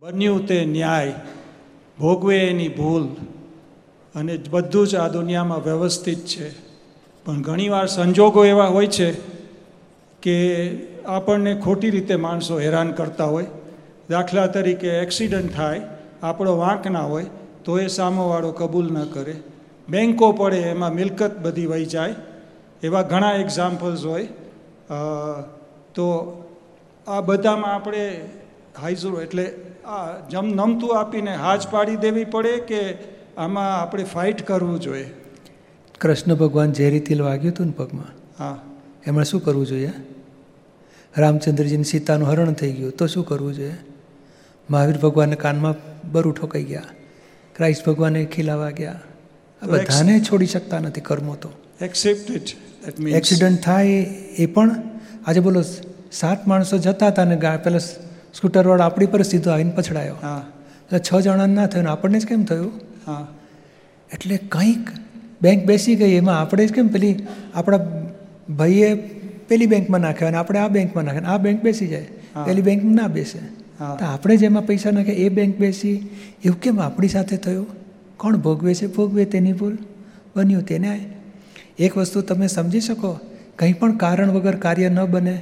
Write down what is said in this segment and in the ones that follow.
બન્યું તે ન્યાય. ભોગવે એની ભૂલ. અને બધું જ આ દુનિયામાં વ્યવસ્થિત છે. પણ ઘણીવાર સંજોગો એવા હોય છે કે આપણને ખોટી રીતે માણસો હેરાન કરતા હોય. દાખલા તરીકે એક્સિડન્ટ થાય, આપણો વાંક ના હોય, તો એ સામોવાળો કબૂલ ન કરે. બેન્કો પડે, એમાં મિલકત બધી વહી જાય. એવા ઘણા એક્ઝામ્પલ્સ હોય. તો આ બધામાં આપણે હાઈઝરો એટલે આ જમ નમતું આપીને હાજ પાડી દેવી પડે કે આમાં આપણે ફાઇટ કરવું જોઈએ? કૃષ્ણ ભગવાન ઝેરી તિલ વાગ્યું હતું ને પગમાં હા. એમાં શું કરવું જોઈએ? રામચંદ્રજીની સીતાનું હરણ થઈ ગયું તો શું કરવું જોઈએ? મહાવીર ભગવાનને કાનમાં બરું ઠોકાઈ ગયા ક્રાઇસ્ટ ભગવાને ખીલાવા ગયા. આ બધાને છોડી શકતા નથી કર્મો તો. Accept it that means accident થાય એ પણ આજે બોલો સાત માણસો જતા હતા ને પેલા સ્કૂટરવાળા આપણી પર સીધો આવીને પછડાયો. હા. એટલે છ જણાને ના થયું ને આપણને જ કેમ થયું? હા. એટલે કંઈક બેંક બેસી ગઈ એમાં આપણે જ કેમ પેલી આપણા ભાઈએ પેલી બેંકમાં નાખ્યા અને આપણે આ બેંકમાં નાખ્યા આ બેંક બેસી જાય પેલી બેંકમાં ના બેસે. તો આપણે જેમાં પૈસા નાખ્યા એ બેંક બેસી. એવું કેમ આપણી સાથે થયું? કોણ ભોગવે છે? ભોગવે તેની ભૂલ? બન્યું તેને એક વસ્તુ તમે સમજી શકો કંઈ પણ કારણ વગર કાર્ય ન બને.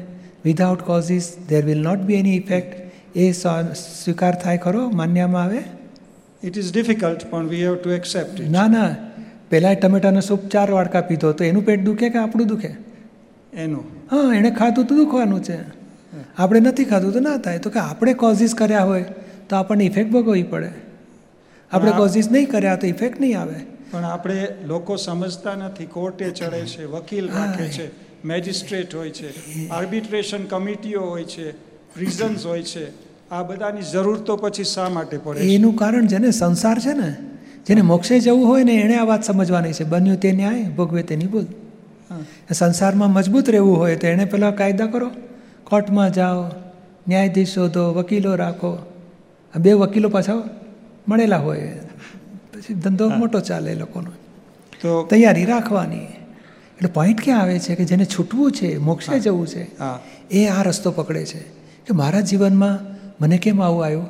Without causes there will not be any effect એ સ્વીકાર થાય ખરો? માન્યમાં આવે? ઇટ ઇઝ ડિફિકલ્ટ પણ વી હેવ ટુ એક્સેપ્ટ ના ના. પહેલાં ટમેટાનો સૂપ ચાર વાડકા પીધો તો એનું પેટ દુખે કે આપણું દુખે? એનું. હા એણે ખાધું તો દુખવાનું છે. આપણે નથી ખાધું તો ના થાય. તો કે આપણે કોઝિસ કર્યા હોય તો આપણને ઇફેક્ટ ભોગવવી પડે. આપણે કોઝિસ નહીં કર્યા તો ઇફેક્ટ નહીં આવે. પણ આપણે લોકો સમજતા નથી. કોર્ટે ચડે છે વકીલ રાખે છે મેજિસ્ટ્રેટ હોય છે આર્બિટ્રેશન કમિટીઓ હોય છે પ્રિઝન્સ હોય છે. આ બધાની જરૂર તો પછી શા માટે પડે એનું કારણ જેને સંસાર છે ને જેને મોક્ષે જવું હોય ને એણે આ વાત સમજવાની છે. બન્યું તે ન્યાય ભોગવે તેની ભૂલ. સંસારમાં મજબૂત રહેવું હોય તો એણે પેલા કાયદા કરો. કોર્ટમાં જાઓ ન્યાયાધીશ શોધો વકીલો રાખો. આ બે વકીલો પાછા મળેલા હોય. પછી ધંધો મોટો ચાલે એ લોકોનો. તો તૈયારી રાખવાની. એટલે પોઈન્ટ ક્યાં આવે છે કે જેને છૂટવું છે મોક્ષે જવું છે એ આ રસ્તો પકડે છે. કે મારા જીવનમાં મને કેમ આવું આવ્યું?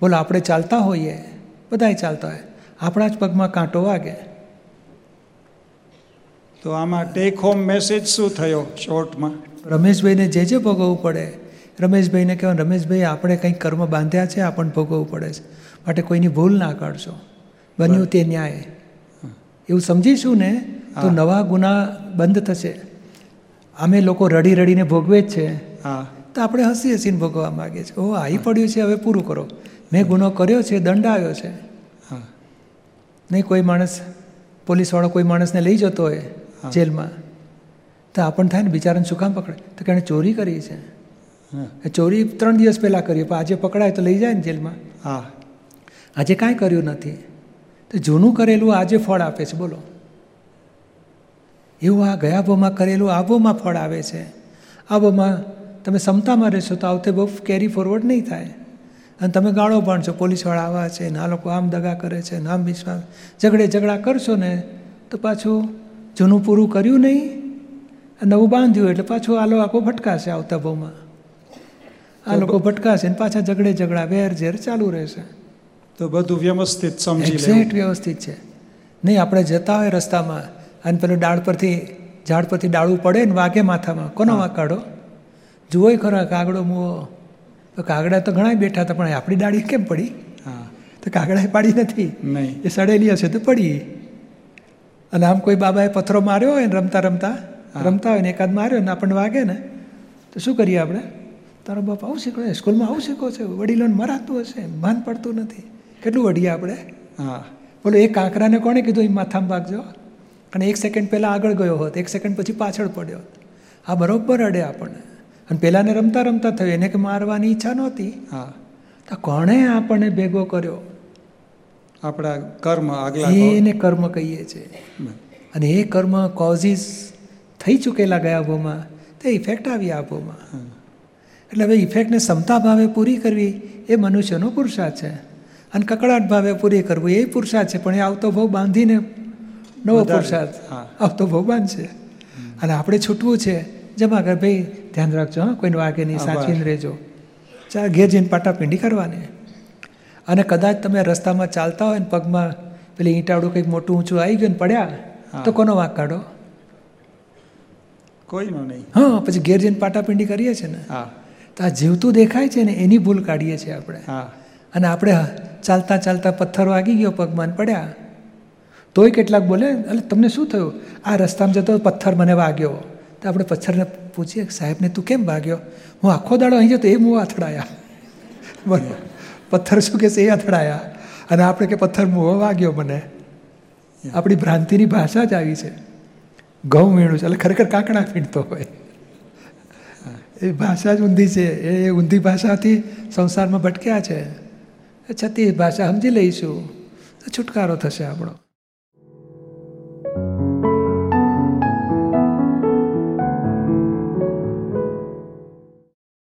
બોલો આપણે ચાલતા હોઈએ. બધાય ચાલતા હોય. આપણા જ પગમાં કાંટો વાગે. તો આમાં ટેક હોમ મેસેજ શું થયો શોર્ટમાં રમેશભાઈને જે જે ભોગવવું પડે. રમેશભાઈને કહેવાય રમેશભાઈ આપણે કંઈક કર્મ બાંધ્યા છે આપણને ભોગવવું પડે છે. માટે કોઈની ભૂલ ના કાઢશો. બન્યું તે ન્યાય. એવું સમજીશું ને તો નવા ગુના બંધ થશે. અમે લોકો રડી રડીને ભોગવે જ છે. હા. તો આપણે હસી હસીને ભોગવવા માગીએ છીએ. ઓ આવી પડ્યું છે હવે પૂરું કરો. મેં ગુનો કર્યો છે દંડ આવ્યો છે. હા. નહીં કોઈ માણસ પોલીસવાળો કોઈ માણસને લઈ જતો હોય જેલમાં તો આપણને થાય ને બિચારાને શું કામ પકડે? તો કે એણે ચોરી કરી છે. ચોરી ત્રણ દિવસ પહેલાં કરી પણ આજે પકડાય તો લઈ જાય ને જેલમાં. હા. આજે કાંઈ કર્યું નથી. તો જૂનું કરેલું આજે ફળ આપે છે બોલો. એવું આ ગયા ભોમાં કરેલું આબોમાં ફળ આવે છે. આબોમાં તમે ક્ષમતામાં રહેશો તો આવતે બહુ કેરી ફોરવર્ડ નહીં થાય. અને તમે ગાળો ભણશો પોલીસવાળા આવા છે ને આ લોકો આમ દગા કરે છે ને આમ વિશ્વાસ. ઝઘડે ઝઘડા કરશો ને તો પાછું જૂનું પૂરું કર્યું નહીં અને નવું બાંધ્યું એટલે પાછું આલો આખો ભટકાશે આવતા ભાવમાં. આ લોકો ભટકાશે ને પાછા ઝઘડે ઝઘડા વેર ઝેર ચાલુ રહેશે. તો બધું વ્યવસ્થિત સમજી એક્ઝેક્ટ વ્યવસ્થિત છે. નહીં આપણે જતા હોય રસ્તામાં અને પેલું ડાળ પરથી ઝાડ પરથી ડાળું પડે ને વાગે માથામાં. કોનો વાંક કાઢો જુઓ ખરા કાગડો મુવો. તો કાગડા તો ઘણા બેઠા હતા પણ આપણી ડાળી કેમ પડી? હા. તો કાગડાએ પાડી નથી. નહીં. એ સડેલી હશે તો પડી અને આમ કોઈ બાબાએ પથ્થરો માર્યો હોય ને રમતા રમતા રમતા હોય ને એકાદ માર્યો ને આપણને વાગે ને તો શું કરીએ આપણે? તારો બાપ આવું શીખવે? સ્કૂલમાં આવું શીખો છે? વડીલોને મરાતું હશે? ભાન પડતું નથી. કેટલું વઢીએ આપણે? હા. બોલો એ કાંકરાને કોણે કીધું એ માથામાં ભાગજો. અને એક સેકન્ડ પહેલાં આગળ ગયો હોત એક સેકન્ડ પછી પાછળ પડ્યો હોત. આ બરોબર અડે આપણને. અને પહેલાંને રમતા રમતા થયું એને કે મારવાની ઈચ્છા નહોતી. હા. તો કોણે આપણને ભેગો કર્યો? આપણા કર્મ આગલા એને કર્મ. કહીએ છીએ અને એ કર્મ કોઝિસ થઈ ચૂકેલા ગયા ભોમાં તે ઇફેક્ટ આવી આ ભોમાં એટલે હવે ઇફેક્ટને ક્ષમતા ભાવે પૂરી કરવી એ મનુષ્યનો પુરુષાર્થ છે. અને કકડાટ ભાવે પૂરી કરવું એ પુરુષાર્થ છે પણ એ આવતો ભાવ બાંધીને નવો. પુરુષાર્થ. આવતો ભાવ બાંધશે અને આપણે છૂટવું છે જમા કર ભાઈ ધ્યાન રાખજો હા કોઈને વાગે નહીં. સાચવીને રહેજો. ચાલ ઘેર જઈને પાટાપિંડી કરવાની. અને કદાચ તમે રસ્તામાં ચાલતા હોય ને પગમાં પેલી ઈંટાળું કંઈક મોટું ઊંચું આવી ગયું ને પડ્યા તો કોનો વાંક કાઢો? કોઈનો નહીં. હા પછી ઘેર જઈને પાટાપિંડી કરીએ છીએ ને. હા. તો આ જીવતું દેખાય છે ને એની ભૂલ કાઢીએ છીએ આપણે. હા. અને આપણે ચાલતા ચાલતા પથ્થર વાગી ગયો પગમાં ને પડ્યા. તોય કેટલાક બોલે એટલે તમને શું થયું? આ રસ્તામાં જતો પથ્થર મને વાગ્યો. તો આપણે પથ્થરને પૂછીએ સાહેબને તું કેમ ભાગ્યો હું આખો દાડો અહીં જતો, એ મું અથડાયા બરાબર પથ્થર શું કે છે, એ અથડાયા અને આપણે કે પથ્થર મોહો વાગ્યો મને. આપણી ભ્રાંતિની ભાષા જ આવી છે. ઘઉં વીણું છે. એટલે ખરેખર કાંકણા ફીણતો હોય. એ ભાષા જ ઊંધી છે. એ ઊંધી ભાષાથી સંસારમાં ભટક્યા છે. છતી ભાષા સમજી લઈશું. તો છુટકારો થશે આપણો.